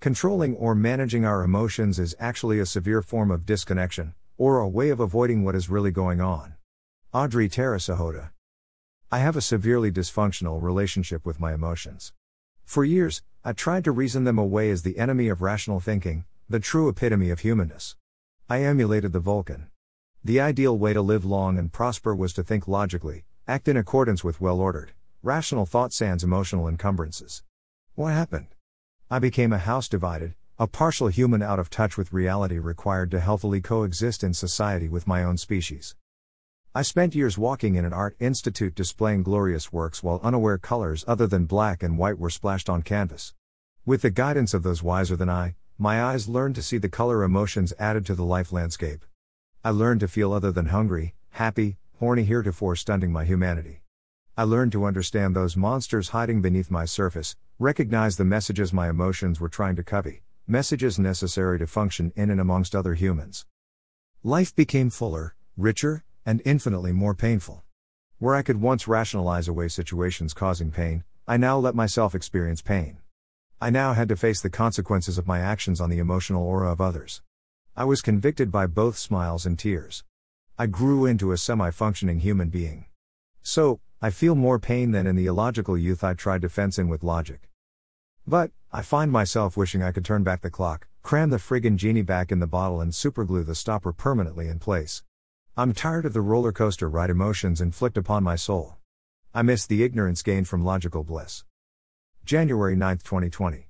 Controlling or managing our emotions is actually a severe form of disconnection, or a way of avoiding what is really going on. Audrey Tara Sahota. I have a severely dysfunctional relationship with my emotions. For years, I tried to reason them away as the enemy of rational thinking, the true epitome of humanness. I emulated the Vulcan. The ideal way to live long and prosper was to think logically, act in accordance with well ordered, rational thought sans emotional encumbrances. What happened? I became a house divided, a partial human out of touch with reality required to healthily coexist in society with my own species. I spent years walking in an art institute displaying glorious works while unaware colors other than black and white were splashed on canvas. With the guidance of those wiser than I, my eyes learned to see the color emotions added to the life landscape. I learned to feel other than hungry, happy, horny heretofore stunting my humanity. I learned to understand those monsters hiding beneath my surface, recognize the messages my emotions were trying to copy, messages necessary to function in and amongst other humans. Life became fuller, richer, and infinitely more painful. Where I could once rationalize away situations causing pain, I now let myself experience pain. I now had to face the consequences of my actions on the emotional aura of others. I was convicted by both smiles and tears. I grew into a semi functioning human being. So, I feel more pain than in the illogical youth I tried to fence in with logic. But, I find myself wishing I could turn back the clock, cram the friggin' genie back in the bottle, and superglue the stopper permanently in place. I'm tired of the roller coaster ride emotions inflict upon my soul. I miss the ignorance gained from logical bliss. January 9, 2020.